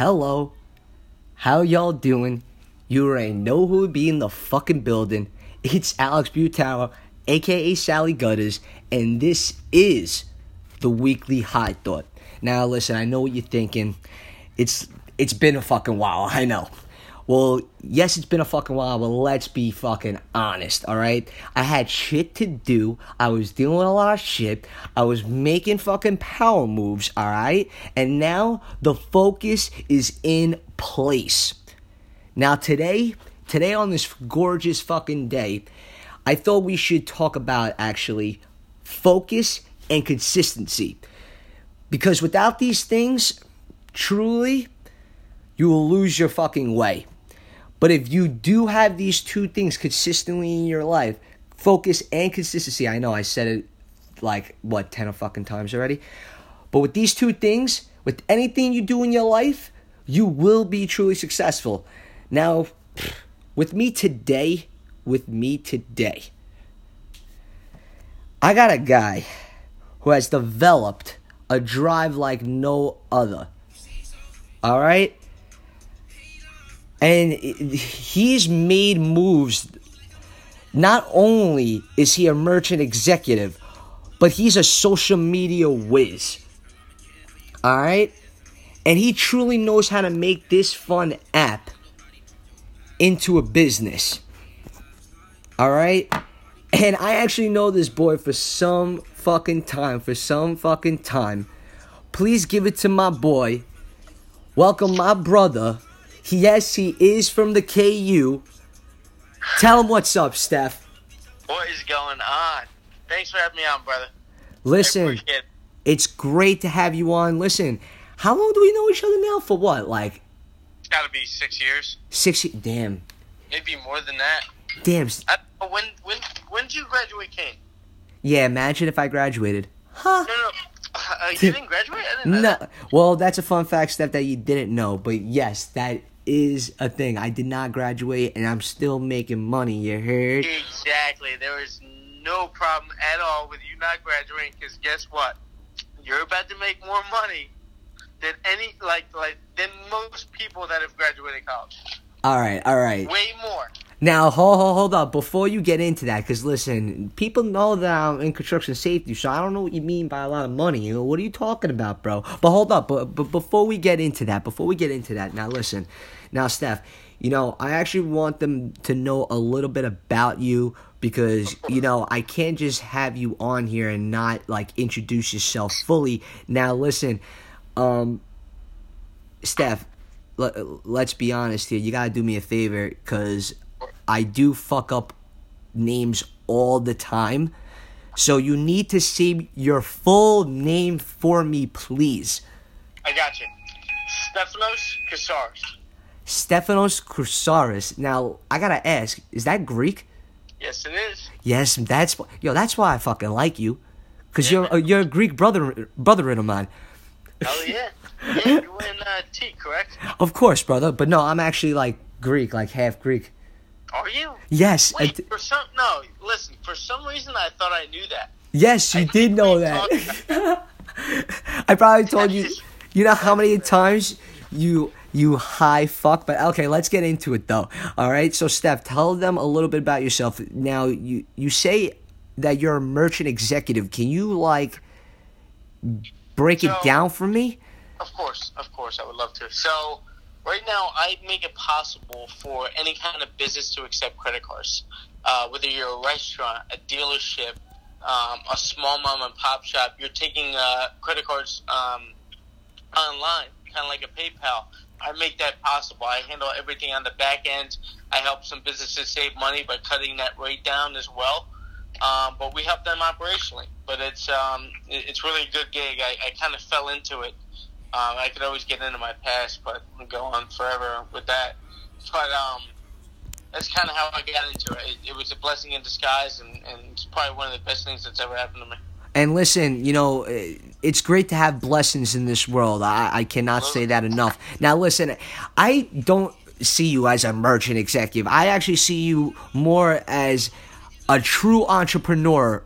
Hello. How y'all doing? You already know who would be in the fucking building. It's Alex Butauer, aka Sally Gutters, and this is the weekly high thought. Now listen, I know what you're thinking. It's it's been a fucking while, I know. Well, yes, it's been a fucking while, but let's be fucking honest, alright? I had shit to do. I was doing a lot of shit. I was making fucking power moves, alright? And now the focus is in place. Now, today, today on this gorgeous fucking day, I thought we should talk about actually focus and consistency. Because without these things, truly, you will lose your fucking way. But if you do have these two things consistently in your life, focus and consistency, I know I said it like, what, 10 or fucking times already? But with these two things, with anything you do in your life, you will be truly successful. Now, with me today, with me today, I got a guy who has developed a drive like no other. All right? And he's made moves. Not only is he a merchant executive, but he's a social media whiz. All right? And he truly knows how to make this fun app into a business. All right? And I actually know this boy for some fucking time, for some fucking time. Please give it to my boy. Welcome my brother. Yes, he is from the KU. Tell him what's up, Steph. What is going on? Thanks for having me on, brother. Listen, it's great to have you on. Listen, how long do we know each other now? For what? Like, it's got to be six years. Six. Damn. Maybe more than that. Damn. I, when when when did you graduate, Kane? Yeah, imagine if I graduated. Huh? No, no. Uh, you didn't graduate? I didn't know no. That. Well, that's a fun fact, Steph, that you didn't know. But yes, that is a thing. I did not graduate, and I'm still making money. You heard? Exactly. There is no problem at all with you not graduating. Because guess what? You're about to make more money than any like like than most people that have graduated college. All right, all right. Way more. Now, hold, hold, hold up. Before you get into that, because listen, people know that I'm in construction safety, so I don't know what you mean by a lot of money. You know, what are you talking about, bro? But hold up. But, but before we get into that, before we get into that, now listen. Now, Steph, you know, I actually want them to know a little bit about you because, you know, I can't just have you on here and not, like, introduce yourself fully. Now, listen, um, Steph, let, let's be honest here. You got to do me a favor because I do fuck up names all the time. So you need to say your full name for me, please. I got you. Stephanos Kasaris. Stephanos Chrysaris. Now, I gotta ask, is that Greek? Yes, it is. Yes, that's yo. That's why I fucking like you, cause yeah, you're a, you're a Greek brother brother in of mine. Hell yeah! yeah you're in uh, T, correct? Of course, brother. But no, I'm actually like Greek, like half Greek. Are you? Yes. Wait, for some no. Listen, for some reason I thought I knew that. Yes, you I did know that. I probably told you. You know how many times you you high fuck. But okay, let's get into it though. All right, so Steph, tell them a little bit about yourself. Now, you you say that you're a merchant executive. Can you like break so, it down for me? Of course, of course, I would love to. So. Right now, I make it possible for any kind of business to accept credit cards. Uh, whether you're a restaurant, a dealership, um, a small mom and pop shop, you're taking uh, credit cards um, online, kind of like a PayPal. I make that possible. I handle everything on the back end. I help some businesses save money by cutting that rate down as well. Um, but we help them operationally. But it's um, it's really a good gig. I, I kind of fell into it. Um, I could always get into my past, but go on forever with that. But um, that's kind of how I got into it. it. it. was a blessing in disguise, and, and it's probably one of the best things that's ever happened to me. And listen, you know, eh, it's great to have blessings in this world. I, I cannot say that enough. Now, listen, I don't see you as a merchant executive. I actually see you more as a true entrepreneur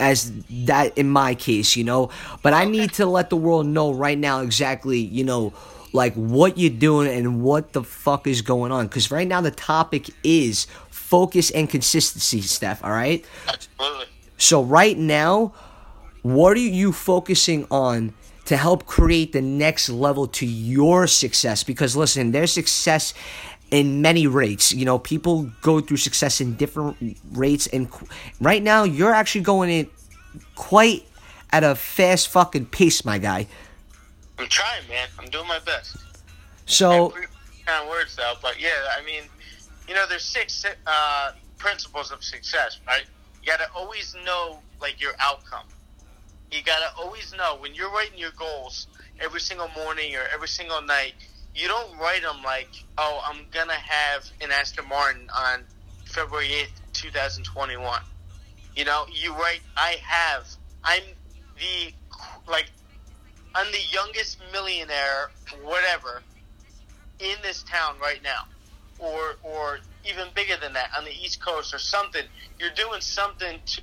as that in my case, you know. But I need to let the world know right now exactly, you know, like what you're doing and what the fuck is going on. Because right now the topic is focus and consistency, Steph. All right. Absolutely. So right now, what are you focusing on to help create the next level to your success? Because listen, there's success in many rates. You know, people go through success in different rates, and qu- right now you're actually going in quite at a fast fucking pace, my guy. I'm trying, man. I'm doing my best. So kind of words though, but yeah, I mean, you know, there's six uh, principles of success, right? You gotta always know like your outcome. You gotta always know when you're writing your goals every single morning or every single night. You don't write them like, oh, I'm gonna have an Aston Martin on February eighth, 2021. You know, you write, I have, I'm the like, I'm the youngest millionaire, whatever, in this town right now, or or even bigger than that on the East Coast or something. You're doing something to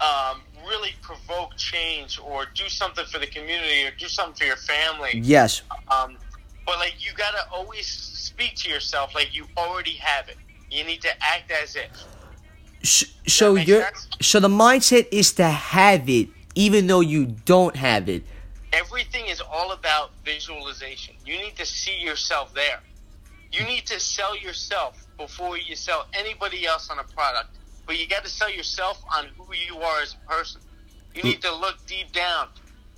um, really provoke change or do something for the community or do something for your family. yes, Um, but like you gotta always speak to yourself like you already have it. You need to act as if. So you're sense? so the mindset is to have it even though you don't have it. Everything is all about visualization. You need to see yourself there. You need to sell yourself before you sell anybody else on a product. But you got to sell yourself on who you are as a person. You need to look deep down.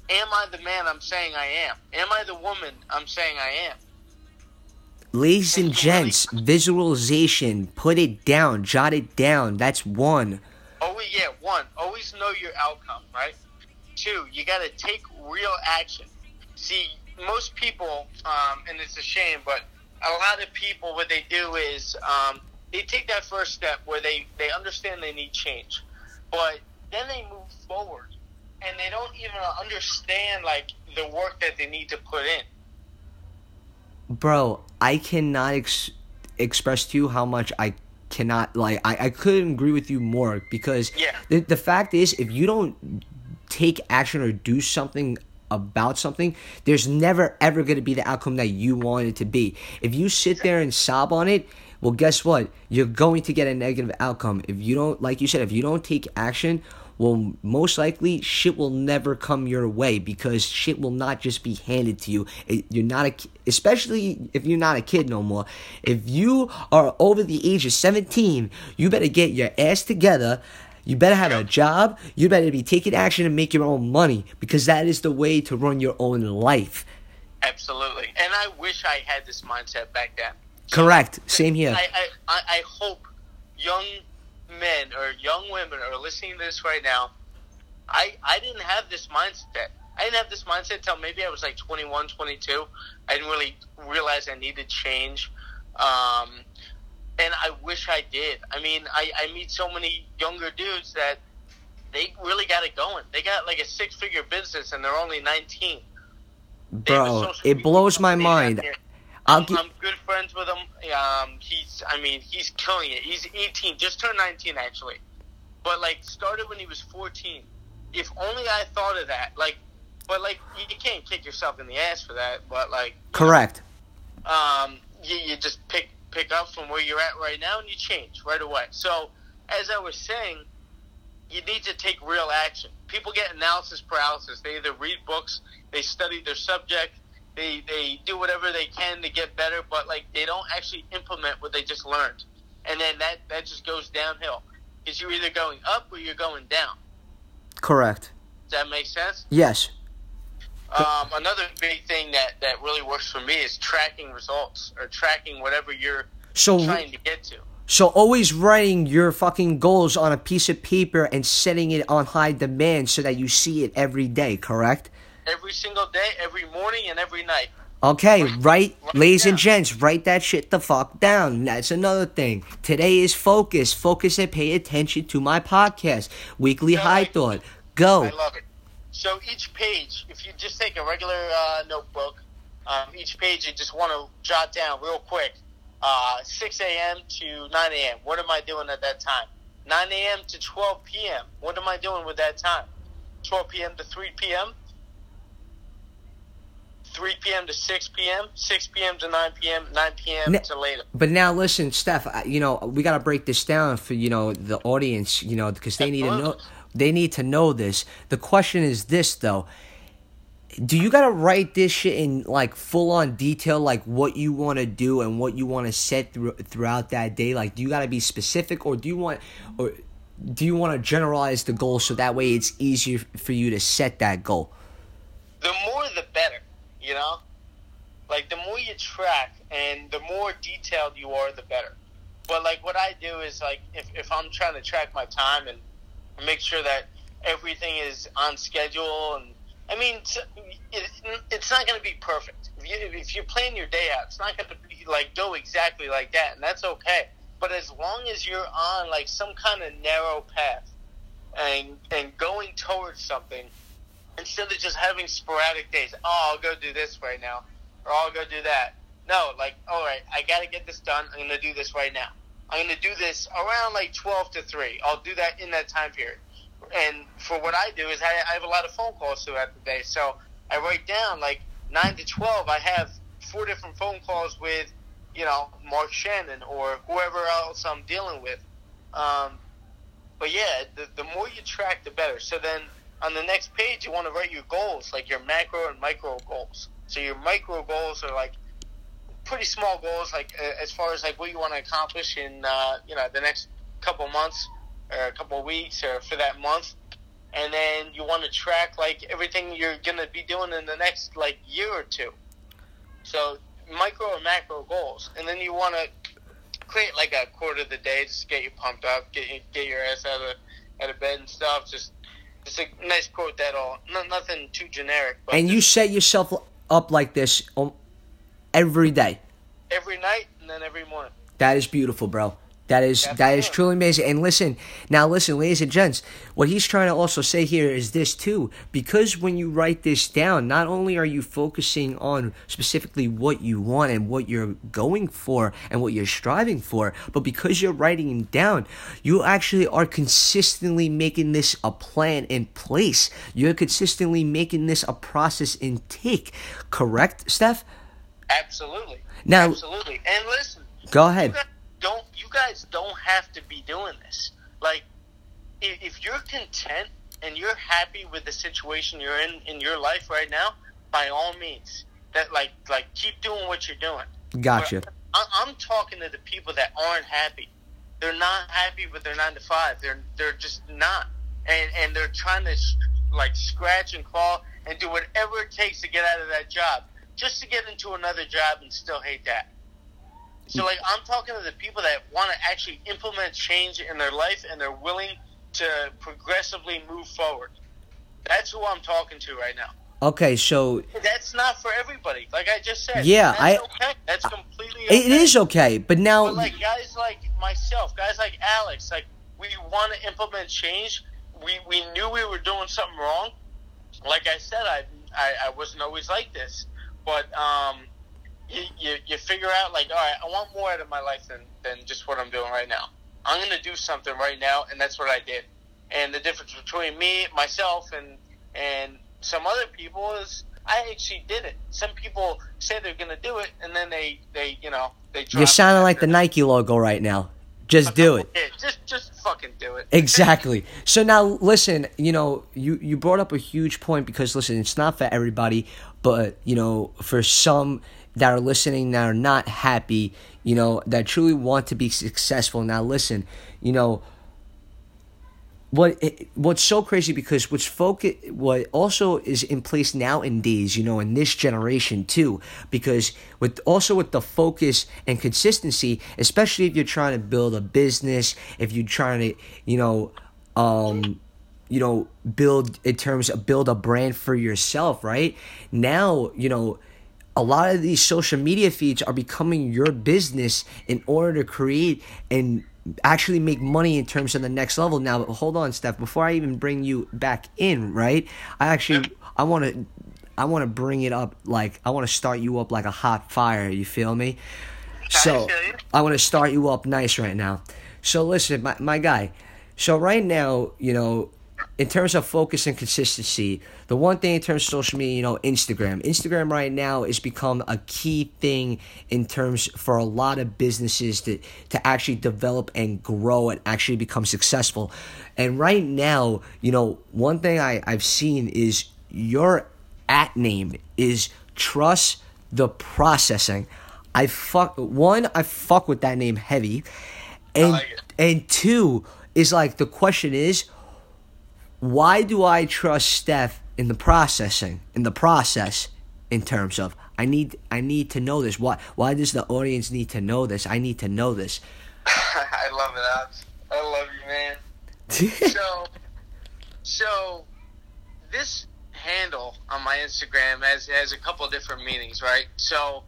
Am I the man I'm saying I am? Am I the woman I'm saying I am? Ladies and gents, visualization, put it down, jot it down. That's one. Always, yeah, one, always know your outcome, right? Two, you got to take real action. See, most people, um, and it's a shame, but a lot of people, what they do is um, they take that first step where they, they understand they need change, but then they move forward and they don't even understand like the work that they need to put in. Bro, I cannot ex- express to you how much I cannot like I, I couldn't agree with you more because Yeah. the the fact is if you don't take action or do something about something, there's never ever going to be the outcome that you want it to be. If you sit there and sob on it, well, guess what? You're going to get a negative outcome. If you don't, like you said, if you don't take action, well, most likely shit will never come your way because shit will not just be handed to you. It, you're not a, especially if you're not a kid no more. If you are over the age of 17, you better get your ass together. You better have a job. You better be taking action and make your own money because that is the way to run your own life. Absolutely. And I wish I had this mindset back then. Correct. Same here. I, I, I hope young men or young women are listening to this right now. I I didn't have this mindset. I didn't have this mindset until maybe I was like 21, 22. I didn't really realize I needed change. Um, and I wish I did. I mean, I, I meet so many younger dudes that they really got it going. They got like a six figure business and they're only 19. They have a Bro, it blows my mind. Here. I'll I'm, gi- I'm good friends with him. Um, he's, I mean, he's killing it. He's 18, just turned 19 actually, but like started when he was 14. If only I thought of that. Like, but like you can't kick yourself in the ass for that. But like, Correct. um, you, you just pick pick up from where you're at right now and you change right away. So, as I was saying, you need to take real action. People get analysis paralysis. They either read books, they study their subject, they they do whatever they can to get better, but like they don't actually implement what they just learned, and then that that just goes downhill because you're either going up or you're going down. Correct. Does that make sense? Yes. Um, another big thing that, that really works for me is tracking results or tracking whatever you're So trying to get to. so always writing your fucking goals on a piece of paper and setting it on high demand so that you see it every day, correct? Every single day, every morning, and every night. Okay, right, Write ladies and gents, write that shit the fuck down. That's another thing. Today is focus. Focus and pay attention to my podcast, Weekly High I- Thought. Go. I love it. So each page, if you just take a regular uh, notebook, um, each page you just want to jot down real quick. Uh, 6 a.m. to 9 a.m. What am I doing at that time? 9 a.m. to 12 p.m. What am I doing with that time? 12 p.m. to 3 p.m. 3 p.m. to 6 p.m., 6 p.m. to 9 p.m., 9 p.m. Ne- to later. But now listen, Steph. I- You know we gotta break this down for you know the audience. You know because they need to know. They need to know this. The question is this though. Do you gotta write this shit in like full on detail, like what you want to do and what you want to set through, throughout that day? Like, do you gotta be specific, or do you want, or do you want to generalize the goal so that way it's easier for you to set that goal? the more the better, you know? Like the more you track and the more detailed you are, the better. But like what I do is like if, if I'm trying to track my time and make sure that everything is on schedule and I mean it's, not going to be perfect. If you, if you plan your day out, it's not going to be like go exactly like that and that's okay. But as long as you're on like some kind of narrow path and and going towards something instead of just having sporadic days. Oh, I'll go do this right now, or I'll go do that. No, like, all right, I got to get this done. I'm to do this right now. I'm to do this around like 12 to 3. I'll do that in that time period. And for what I do is I, I have a lot of phone calls throughout the day. So I write down like 9 to 12, I have four different phone calls with, you know, Mark Shannon or whoever else I'm dealing with. Um, but yeah, the, the more you track, the better. So then on the next page, you want to write your goals, like your macro and micro goals. So your micro goals are like pretty small goals, like uh, as far as like what you want to accomplish in uh, you know the next couple months or a couple weeks or for that month. And then you want to track like everything you're gonna be doing in the next like year or two. So micro and macro goals, and then you want to create like a quarter of the day, just get you pumped up, get get your ass out of out of bed and stuff. Just just a nice quote that all, no, nothing too generic. But And you set yourself up like this um, every day. every night and then every morning. That is beautiful, bro. That is that is Absolutely. truly amazing. And listen, now listen, ladies and gents, what he's trying to also say here is this too. Because when you write this down, not only are you focusing on specifically what you want and what you're going for and what you're striving for, but because you're writing it down, you actually are consistently making this a plan in place. You're consistently making this a process in take. Correct, Steph? Absolutely. Now- absolutely. And listen, Go ahead. don't guys don't have to be doing this. Like, if, if you're content and you're happy with the situation you're in in your life right now, by all means, that like like keep doing what you're doing. Gotcha. I- I'm talking to the people that aren't happy. They're not happy with their nine to five. They're they're just not, and and they're trying to like scratch and claw and do whatever it takes to get out of that job, just to get into another job and still hate that. So like I'm talking to the people that want to actually implement change in their life and they're willing to progressively move forward. That's who I'm talking to right now. Okay, so That's not for everybody. Like I just said. Yeah, that's I- okay. That's completely okay. it is okay, but now But like guys like myself, guys like Alex, like we want to implement change. We we knew we were doing something wrong. Like I said, I I, I wasn't always like this, but um, you, you you figure out like, all right, I want more out of my life than than just what I'm doing right now. I'm gonna do something right now, and that's what I did. And the difference between me, myself, and and some other people is I actually did it. Some people say they're gonna do it, and then they they you know they. you're sounding like the Nike logo right now. Just do it. yeah, just just fucking do it. Exactly. So now listen, you know, you you brought up a huge point because listen, it's not for everybody, but you know, for some that are listening that are not happy, you know, that truly want to be successful. Now listen, you know, what it, what's so crazy because what's focus what also is in place nowadays you know in this generation too because with also with the focus and consistency especially if you're trying to build a business if you're trying to you know um you know build in terms of build a brand for yourself right now you know a lot of these social media feeds are becoming your business in order to create and actually make money in terms of the next level. Now, but hold on, Steph. Before I even bring you back in, right? I actually I want to I want to bring it up like I want to start you up like a hot fire. You feel me? So. I want to start you up nice right now. So listen, my my guy. So right now, you know, in terms of focus and consistency, the one thing in terms of social media, you know, Instagram. Instagram right now has become a key thing in terms for a lot of businesses to to actually develop and grow and actually become successful. And right now, you know, one thing I, I've seen is your at name is trust the processing. I fuck one, I fuck with that name heavy. And like and two is like the question is why do I trust Steph in the processing in the process in terms of I need I need to know this. Why why does the audience need to know this? I need to know this. I love it, Alex. I love you, man. so, so this handle on my Instagram has has a couple of different meanings, right? So,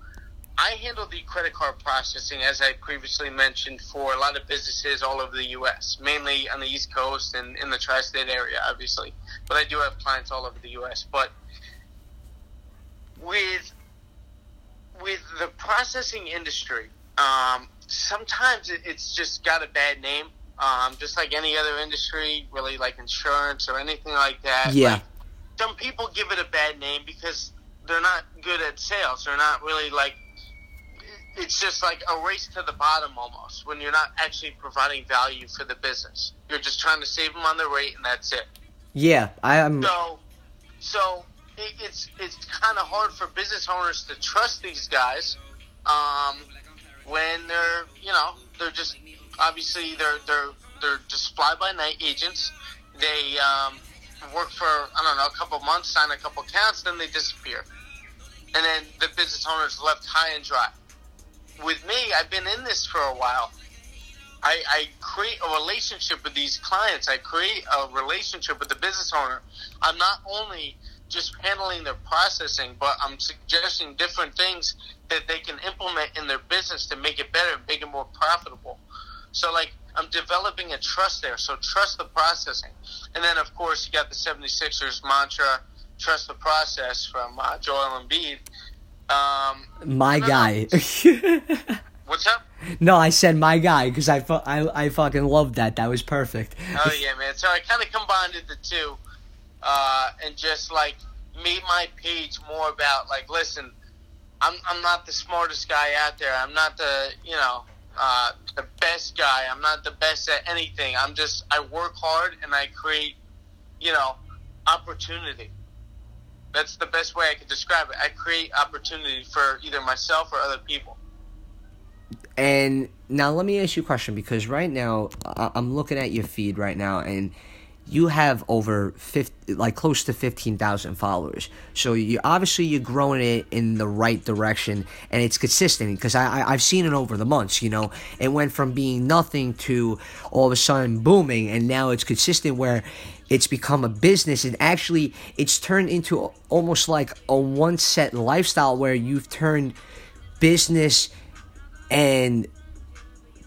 I handle the credit card processing, as I previously mentioned, for a lot of businesses all over the U.S., mainly on the East Coast and in the tri-state area, obviously. But I do have clients all over the U.S. But with with the processing industry, um, sometimes it, it's just got a bad name. Um, just like any other industry, really like insurance or anything like that. Yeah. Like, some people give it a bad name because they're not good at sales. They're not really like. It's just like a race to the bottom almost when you're not actually providing value for the business. You're just trying to save them on the rate and that's it. yeah, I am So, so it, it's it's kind of hard for business owners to trust these guys um, when they're you know they're just obviously they're they're they're just fly by night agents. They um, work for I don't know a couple months, sign a couple accounts, then they disappear, and then the business owner's left high and dry. With me, I've been in this for a while. I, I create a relationship with these clients. I create a relationship with the business owner. I'm not only just handling their processing, but I'm suggesting different things that they can implement in their business to make it better, make it more profitable. So, like, I'm developing a trust there. So, trust the processing. And then, of course, you got the 76ers mantra, trust the process from uh, Joel Embiid. Um, my no, guy. what's up? no, I said my guy because I, fu- I I fucking loved that. That was perfect. Oh yeah, man. So I kind of combined the two, uh, and just like made my page more about like, listen, I'm I'm not the smartest guy out there. I'm not the you know uh, the best guy. I'm not the best at anything. I'm just I work hard and I create you know opportunity. That's the best way I could describe it. I create opportunity for either myself or other people. And now let me ask you a question because right now I'm looking at your feed right now and you have over 50, like close to 15,000 followers. So you obviously you're growing it in the right direction and it's consistent because I, I I've seen it over the months, you know. It went from being nothing to all of a sudden booming and now it's consistent where it's become a business. And actually it's turned into almost like a one set lifestyle where you've turned business and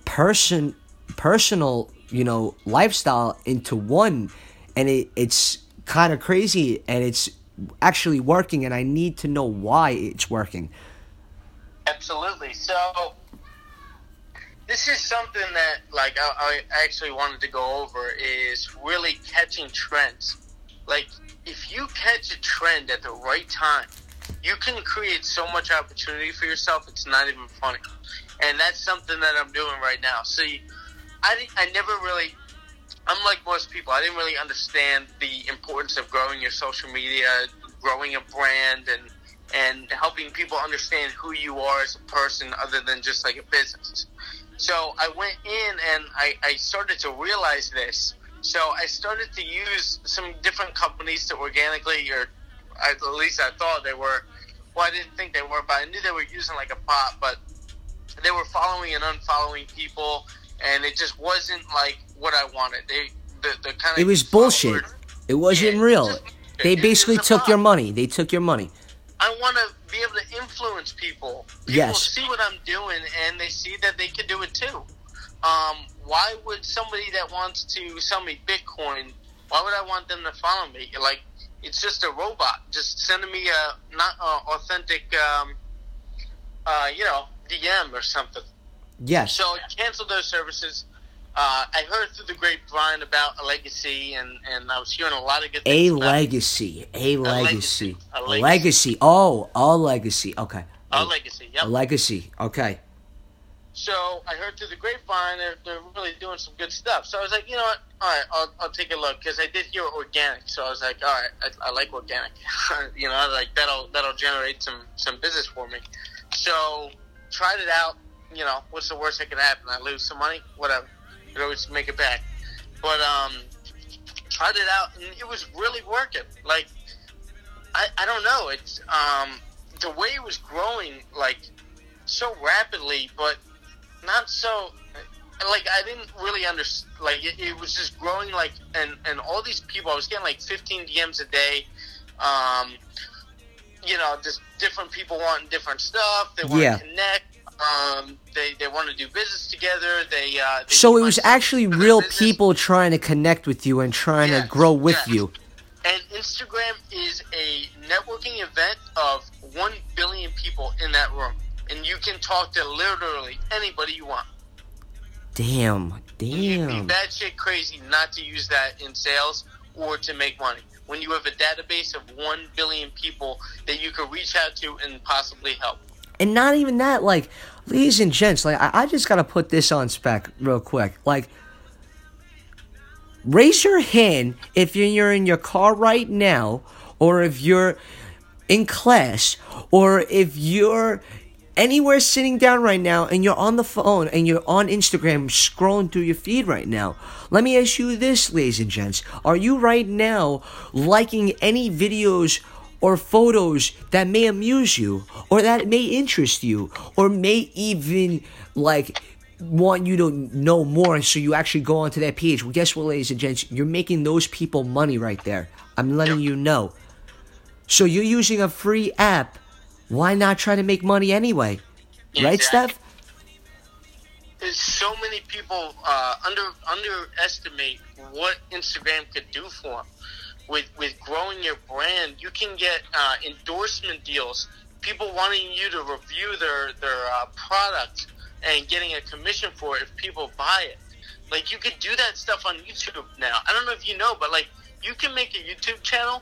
person personal you know lifestyle into one. And it, it's kind of crazy and it's actually working and i need to know why it's working. Absolutely. So this is something that, like, I, I actually wanted to go over is really catching trends. Like, if you catch a trend at the right time, you can create so much opportunity for yourself. It's not even funny, and that's something that I'm doing right now. See, I I never really. I'm most people. I didn't really understand the importance of growing your social media, growing a brand, and and helping people understand who you are as a person other than just like a business. So I went in and I, I started to realize this. So I started to use some different companies to organically, or at least I thought they were. Well, I didn't think they were, but I knew they were using like a bot. But they were following and unfollowing people, and it just wasn't like what I wanted. They the, the kind of it was bullshit it wasn't Yeah, real just- they basically took your money they took your money I want to be able to influence people. People Yes. see what I'm doing and they see that they can do it too. Um, why would somebody that wants to sell me Bitcoin? Why would I want them to follow me? Like it's just a robot, just sending me a not uh, authentic, um, uh, you know, DM or something. yes So I canceled those services. Uh, I heard through the grapevine about a legacy, and, and I was hearing a lot of good A things. about it. legacy. A legacy. A A legacy. legacy. Oh, a legacy. Okay. A legacy, yep. A legacy. Okay. So I heard through the grapevine they're, they're really doing some good stuff. So I was like, you know what? All right, I'll, I'll take a look because I did hear organic. So I was like, all right, I, I like organic. you know, like that'll that'll generate some some business for me. So tried it out. You know, what's the worst that could happen? I lose some money, whatever. Can always make it back. But um, tried it out and it was really working. Like I I don't know. It's um the way it was growing like so rapidly, but not so like I didn't really understand. Like it, it was just growing like and and all these people. I was getting like 15 DMs a day. Um, you know, just different people wanting different stuff. They want Yeah. to connect. Um, they they want to do business together. They uh, they So it was actually real business. people trying to connect with you and trying to grow with you. And Instagram is a networking event of 1 billion people in that room. And you can talk to literally anybody you want. Damn. Damn. bad shit crazy not to use that in sales or to make money. When you have a database of 1 billion people that you could reach out to and possibly help. And not even that, like, ladies and gents, like, I, I just gotta put this on spec real quick. Like, raise your hand if you're, you're in your car right now, or if you're in class, or if you're anywhere sitting down right now and you're on the phone and you're on Instagram scrolling through your feed right now. Let me ask you this, ladies and gents. Are you right now liking any videos or photos that may amuse you or that may interest you or may even like want you to know more so you actually go onto that page? Well, guess what, ladies and gents? You're making those people money right there. I'm letting you know. So you're using a free app. Why not try to make money anyway? Right, Steph? There's so many people uh, under underestimate what Instagram could do for them. With with growing your brand, you can get uh, endorsement deals. People wanting you to review their their uh, product and getting a commission for it if people buy it. Like you could do that stuff on YouTube now. I don't know if you know, but like you can make a YouTube channel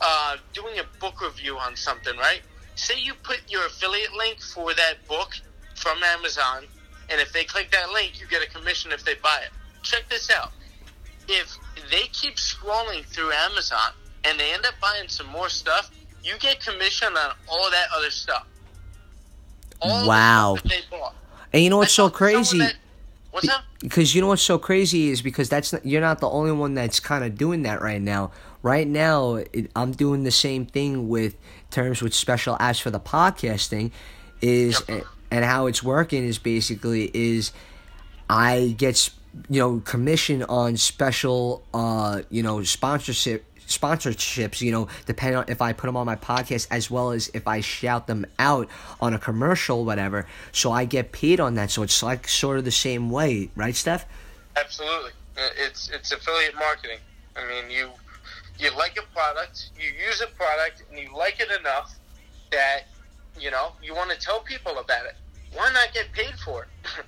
uh, doing a book review on something, right? Say you put your affiliate link for that book from Amazon, and if they click that link, you get a commission if they buy it. Check this out. If they keep scrolling through Amazon and they end up buying some more stuff, you get commission on all that other stuff. All Wow. stuff that they bought. And you know what's so crazy? that- what's up? because you know what's so crazy is because that's not, you're not the only one that's kind of doing that right now. Right now, it, I'm doing the same thing with terms with special apps for the podcasting, is Yep. and how it's working is basically is I get you know commission on special uh you know sponsorship sponsorships you know depending on if i put them on my podcast as well as if i shout them out on a commercial whatever so i get paid on that so it's like sort of the same way right steph Absolutely, Uh, it's it's affiliate marketing. I mean, you you like a product, you use a product, and you like it enough that you know you want to tell people about it. Why not get paid for it?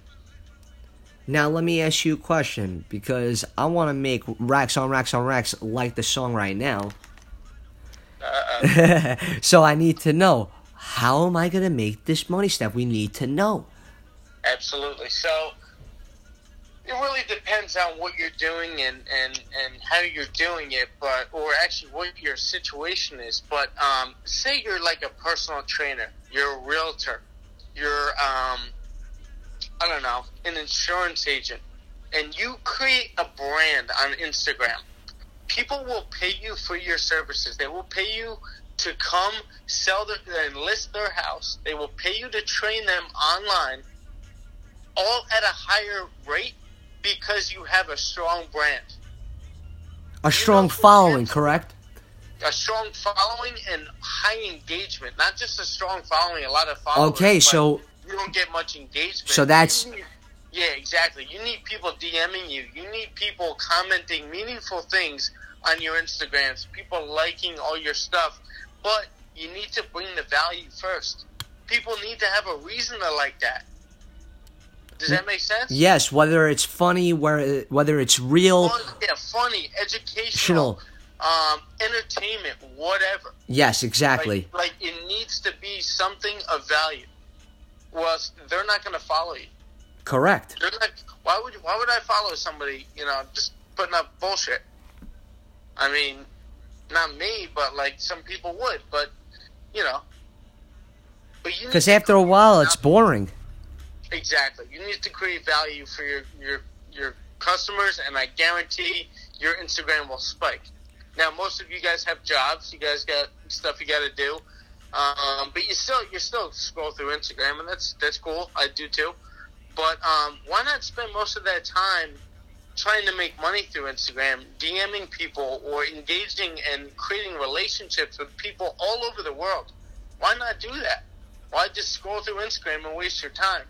now let me ask you a question because i want to make racks on racks on racks like the song right now. Uh, so i need to know how am i going to make this money steph we need to know. Absolutely. So it really depends on what you're doing and, and, and how you're doing it, but or actually what your situation is. But um, say you're like a personal trainer, you're a realtor, you're um, I don't know, an insurance agent, and you create a brand on Instagram. People will pay you for your services. They will pay you to come sell their, and list their house. They will pay you to train them online, all at a higher rate because you have a strong brand, a strong following correct a strong following, and high engagement. Not just a strong following, a lot of followers. Okay, so- you don't get much engagement. So that's- need- yeah, exactly. You need people DMing you. You need people commenting meaningful things on your Instagrams. People liking all your stuff, but you need to bring the value first. People need to have a reason to like that. Does that make sense? Yes, whether it's funny, where whether it's real. Fun, yeah, funny, educational, um, entertainment, whatever. Yes, exactly. Like, like it needs to be something of value. Else they're not going to follow you. Correct. They're like, why would why would I follow somebody? You know, just putting up bullshit. I mean, not me, but like some people would. But you know, but you Because after a while, it's boring. Exactly. You need to create value for your your your customers, and I guarantee your Instagram will spike. Now, most of you guys have jobs. You guys got stuff you got to do, um, but you still you still scroll through Instagram, and that's that's cool. I do too. But um, why not spend most of that time trying to make money through Instagram, DMing people, or engaging and creating relationships with people all over the world? Why not do that? Why just scroll through Instagram and waste your time?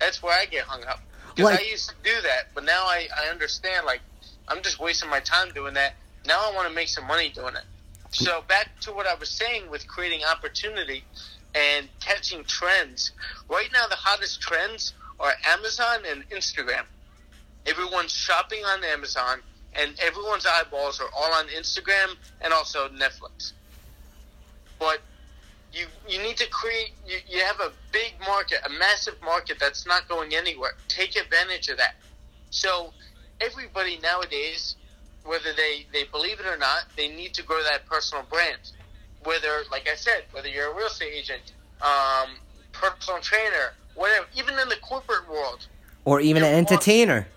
That's where I get hung up. Because Like- I used to do that, but now I, I understand. Like, I'm just wasting my time doing that. Now I want to make some money doing it. So back to what I was saying with creating opportunity and catching trends. Right now, the hottest trends are Amazon and Instagram. Everyone's shopping on Amazon, and everyone's eyeballs are all on Instagram and also Netflix. But you you need to create. You, you have a big market, a massive market that's not going anywhere. Take advantage of that. So everybody nowadays, whether they they believe it or not, they need to grow that personal brand. Whether, like I said, whether you're a real estate agent, um, personal trainer, whatever, even in the corporate world, Or even an Your boss- entertainer.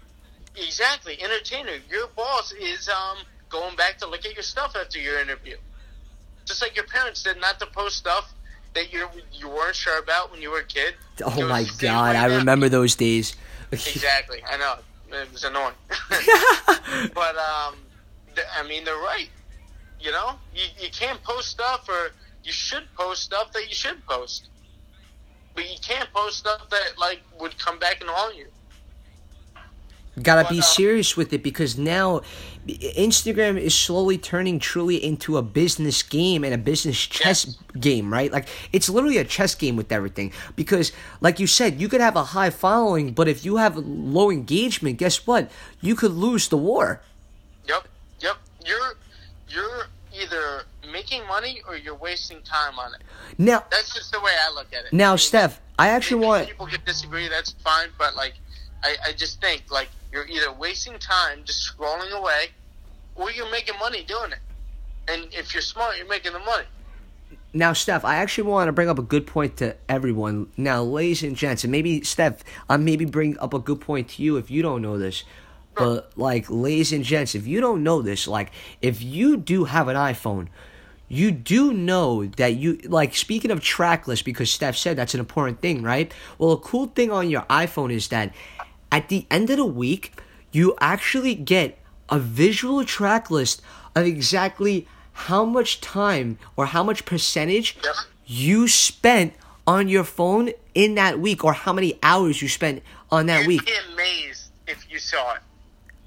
Exactly, entertainer. Your boss is um, going back to look at your stuff after your interview. Just like your parents said not to post stuff that you you weren't sure about when you were a kid. Oh my god, way I now. remember those days. Exactly, I know it was annoying, but um, th- I mean they're right. You know, you you can't post stuff, or you should post stuff that you should post, but you can't post stuff that like would come back and haunt you. Gotta But, be uh, serious with it because now Instagram is slowly turning truly into a business game and a business chess Yes. game, right? Like it's literally a chess game with everything. Because, like you said, you could have a high following, but if you have low engagement, guess what? You could lose the war. Yep, yep. You're you're either making money or you're wasting time on it. Now, That's just the way I look at it. I now, mean, Steph, I actually want. people could disagree. That's fine, but like, I, I just think like you're either wasting time just scrolling away, or you're making money doing it. And if you're smart, you're making the money. Now, Steph, I actually want to bring up a good point to everyone. Now, ladies and gents, and maybe Steph, I maybe bring up a good point to you if you don't know this. But like, ladies and gents, if you don't know this, like, if you do have an iPhone, you do know that you like. Speaking of trackless because Steph said that's an important thing, right? Well, a cool thing on your iPhone is that at the end of the week, you actually get a visual track list of exactly how much time or how much percentage Yep. you spent on your phone in that week or how many hours you spent on that You'd week. be amazed if you saw it.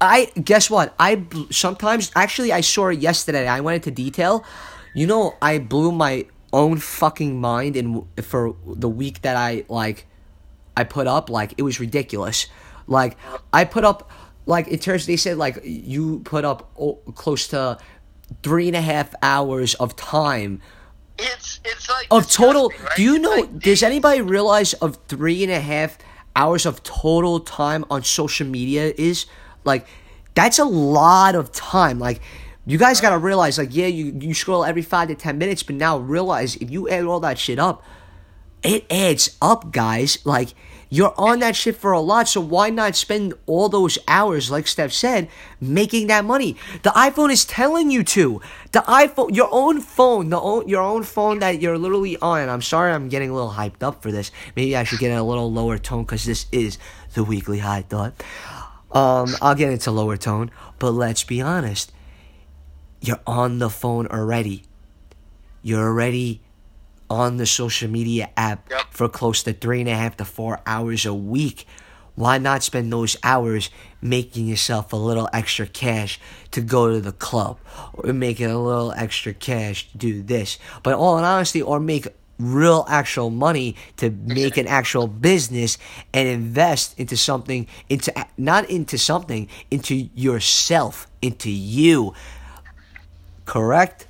I guess what? I sometimes actually I saw it yesterday. I went into detail. You know, I blew my own fucking mind in for the week that I like I put up like it was ridiculous. Like I put up like in terms they said like you put up close to three and a half hours of time It's it's like of total. right? Do you know? like does anybody realize of three and a half hours of total time on social media is like that's a lot of time. Like you guys gotta realize, like yeah, you you scroll every five to ten minutes, but now realize if you add all that shit up, it adds up, guys. Like you're on that shit for a lot, so why not spend all those hours, like Steph said, making that money? The iPhone is telling you to. The iPhone, your own phone, the own, your own phone that you're literally on. I'm sorry, I'm getting a little hyped up for this. Maybe I should get in a little lower tone because this is the weekly high thought. Um, I'll get into lower tone, but let's be honest. You're on the phone already. You're already on the social media app Yep. for close to three and a half to four hours a week. Why not spend those hours making yourself a little extra cash to go to the club or making a little extra cash to do this? But all in honesty, or make real actual money to make an actual business and invest into something into not into something into yourself into you correct Correct.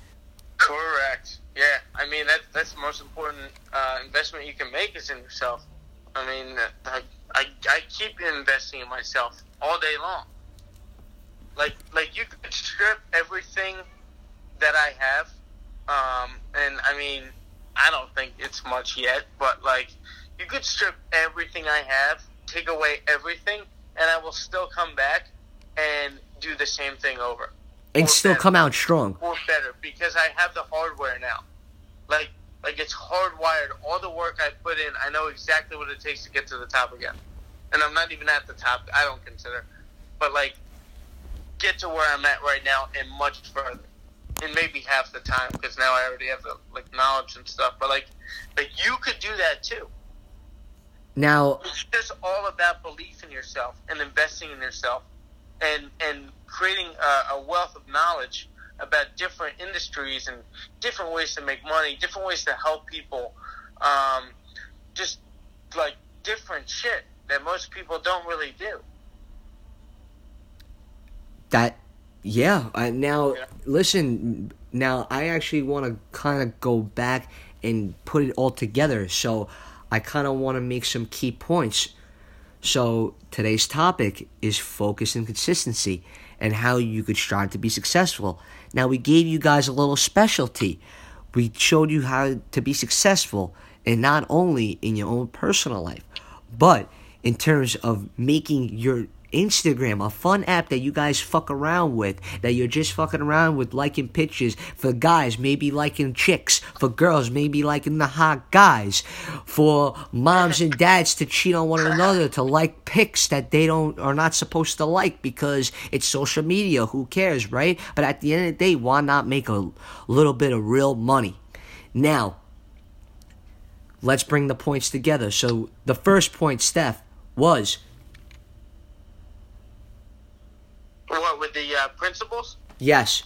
I mean that that's the most important uh, investment you can make is in yourself. I mean, I, I I keep investing in myself all day long. Like like you could strip everything that I have, um, and I mean I don't think it's much yet, but like you could strip everything I have, take away everything, and I will still come back and do the same thing over and still better. come out strong or better because I have the hardware now. Like like it's hardwired. All the work I put in, I know exactly what it takes to get to the top again. And I'm not even at the top. I don't consider, but like get to where I'm at right now and much further, And maybe half the time because now I already have the like knowledge and stuff. But like like you could do that too. now It's just all about belief in yourself and investing in yourself, and and creating a, a wealth of knowledge about different industries and different ways to make money, different ways to help people, um, just like different shit that most people don't really do. that yeah uh, now Yeah. listen now i actually want to kind of go back and put it all together so i kind of want to make some key points so today's topic is focus and consistency and how you could strive to be successful. Now we gave you guys a little specialty. We showed you how to be successful and not only in your own personal life but in terms of making your Instagram a fun app that you guys fuck around with, that you're just fucking around with liking pictures for guys, maybe liking chicks, for girls, maybe liking the hot guys, for moms and dads to cheat on one another, to like pics that they don't are not supposed to like because it's social media, who cares, right? But at the end of the day, why not make a little bit of real money? Now, let's bring the points together. So the first point, Steph, was What with the uh, principles? yes,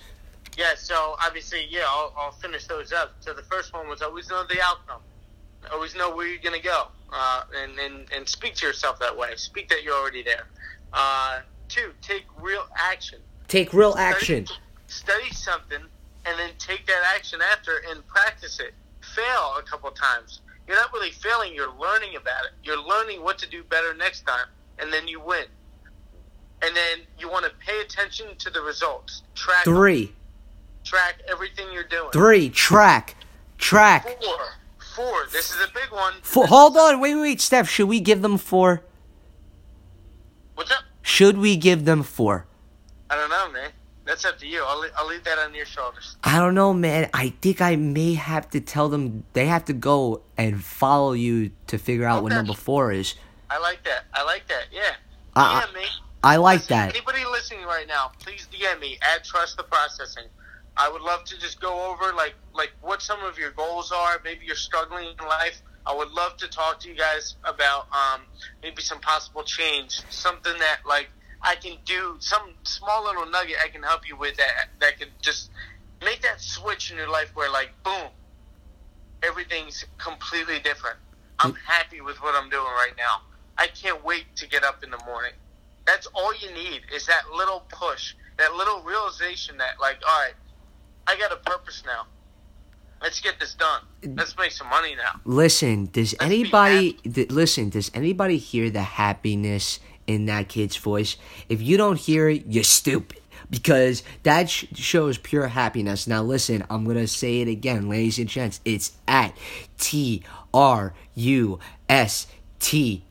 Yeah, so obviously, yeah, I'll, I'll finish those up. So the first one was always know the outcome, always know where you're going to go, uh, and, and and speak to yourself that way. Speak that you're already there. Uh, two, take real action. take real action. Study, study something and then take that action after and practice it. Fail a couple times. You're not really failing. You're learning about it. You're learning what to do better next time, and then you win. And then you want to pay attention to the results. Track Three, track everything you're doing. three, track, track. Four. Four. This is a big one. Four. Hold on, wait, wait, wait, Steph. Should we give them four? What's up? Should we give them four? I don't know, man. That's up to you. I'll, I'll leave that on your shoulders. I don't know, man. I think I may have to tell them they have to go and follow you to figure out what number four is. I like that. I like that. Yeah. I- DM me. I like Listen, that. Anybody listening right now, please DM me at Trust the Processing. I would love to just go over like like what some of your goals are. Maybe you're struggling in life. I would love to talk to you guys about um, maybe some possible change, something that like I can do, some small little nugget I can help you with that that could just make that switch in your life where like boom, everything's completely different. I'm happy with what I'm doing right now. I can't wait to get up in the morning. That's all you need is that little push, that little realization that like, all right, I got a purpose now. Let's get this done. Let's make some money now. Listen, does Let's anybody th- listen? Does anybody hear the happiness in that kid's voice? If you don't hear it, you're stupid because that sh- shows pure happiness. Now, listen, I'm gonna say it again, ladies and gents. It's at T R U S T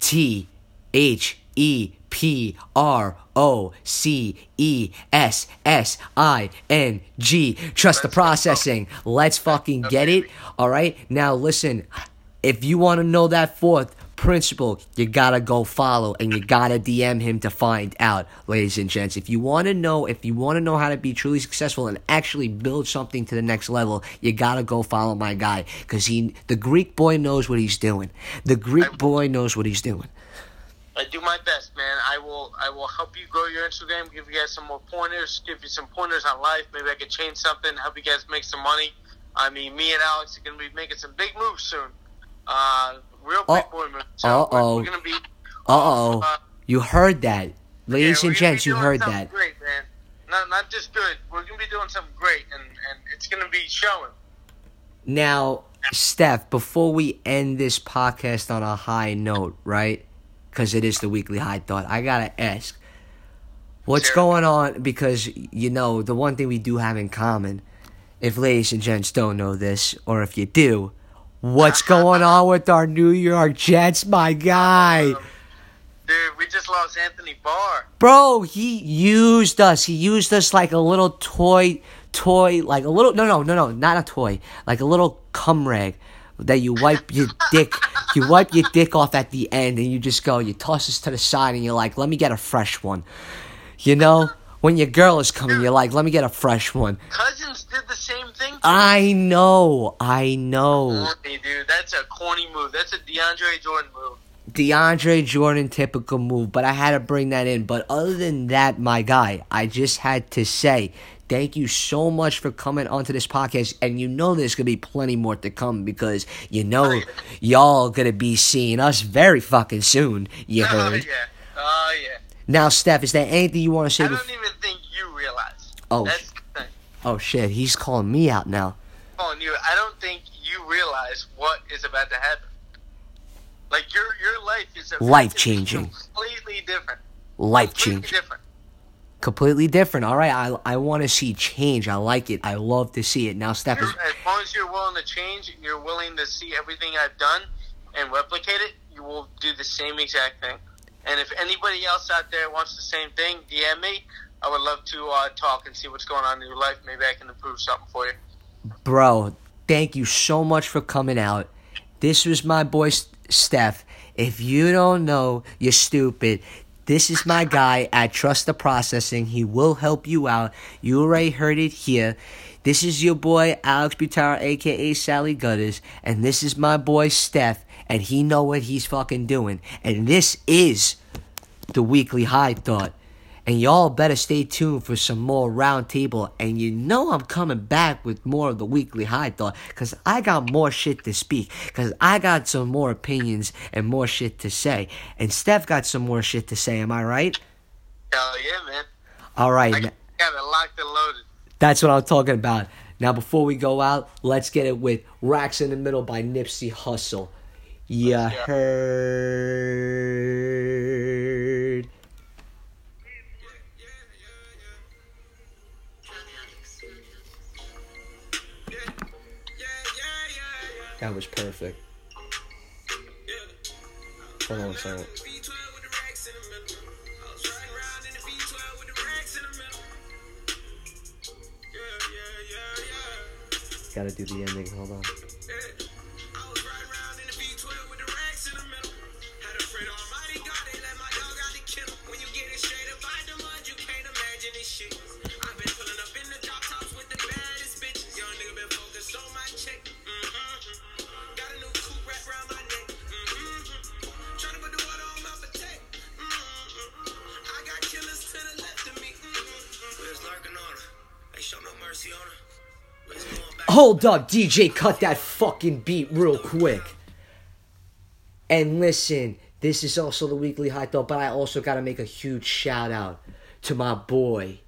T H E P R O C E S S I N G. Trust the processing. Let's fucking get it. All right. Now, listen, if you want to know that fourth principle, you gotta go follow and you gotta DM him to find out, ladies and gents. If you want to know, if you want to know how to be truly successful and actually build something to the next level, you gotta go follow my guy because he, the Greek boy, knows what he's doing. The Greek boy knows what he's doing. I do my best, man. I will I will help you grow your Instagram, give you guys some more pointers, give you some pointers on life. Maybe I could change something, help you guys make some money. I mean, me and Alex are going to be making some big moves soon. Uh, real big Oh. boy moves. So Uh-oh. we're to be. Uh-oh. uh, You heard that. Ladies yeah, and gonna gents, you heard that. Great, man. Not, not just good. We're going to be doing something great, and, and it's going to be showing. Now, Steph, before we end this podcast on a high note, right? Because it is the weekly high thought, I gotta ask, what's Sure. going on? Because you know the one thing we do have in common, if ladies and gents don't know this, or if you do, what's going on with our New York Jets, my guy? Um, Dude, we just lost Anthony Barr. Bro, he used us. He used us like a little toy, toy, like a little, no, no, no, no, not a toy, like a little cum rag that you wipe your dick, you wipe your dick off at the end and you just go, you toss this to the side and you're like, let me get a fresh one. You know? When your girl is coming, you're like, let me get a fresh one. Cousins did the same thing. I know, I know. Corny, dude. That's a corny move. That's a DeAndre Jordan move. DeAndre Jordan typical move, but I had to bring that in. But other than that, my guy, I just had to say thank you so much for coming onto this podcast. And you know there's gonna be plenty more to come because you know oh, y'all gonna be seeing us very fucking soon. You heard. Oh heard. yeah. Oh yeah. Now, Steph, is there anything you want to say? I don't even think you realize. Oh, That's oh shit, he's calling me out now. Calling you. I don't think you realize what is about to happen. Like your your life is about to be Life-changing. Completely different. Life changing. different. Completely different. All right, I I want to see change. I like it. I love to see it. Now, Steph, is, As long as you're willing to change, you're willing to see everything I've done and replicate it, you will do the same exact thing. And if anybody else out there wants the same thing, DM me. I would love to uh, talk and see what's going on in your life. Maybe I can improve something for you. bro, thank you so much for coming out. This was my boy Steph. If you don't know, you're stupid. This is my guy at Trust the Processing. He will help you out. You already heard it here. This is your boy Alex Butara, aka Sally Gutters, and this is my boy Steph, and he know what he's fucking doing. And this is the weekly high thought. And y'all better stay tuned for some more roundtable. And you know I'm coming back with more of the weekly high thought because I got more shit to speak. Because I got some more opinions and more shit to say. And Steph got some more shit to say. Am I right? Hell yeah, man. All right. I got it locked and loaded. That's what I'm talking about. Now, before we go out, let's get it with Racks in the Middle by Nipsey Hussle. You Let's heard. That was perfect. Hold on a second. Gotta do the ending. Hold on. Hold up, DJ, cut that fucking beat real quick. And listen, this is also the weekly high thought, but I also gotta make a huge shout out to my boy,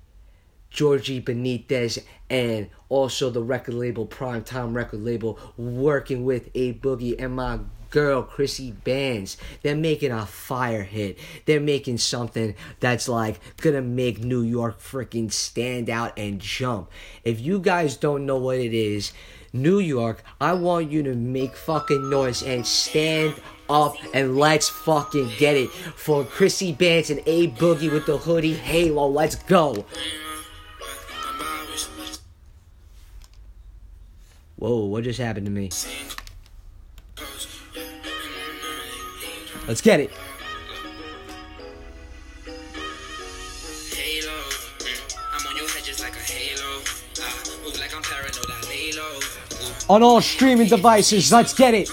Georgie Benitez, and also the record label, Primetime Record Label, working with A Boogie and my girl, Chrissy Bands. They're making a fire hit. They're making something that's like gonna make New York freaking stand out and jump. If you guys don't know what it is, New York, I want you to make fucking noise and stand up and let's fucking get it for Chrissy Bands and A Boogie with the hoodie halo. Let's go. Whoa, what just happened to me? Lay get it. On all streaming devices, let's get it.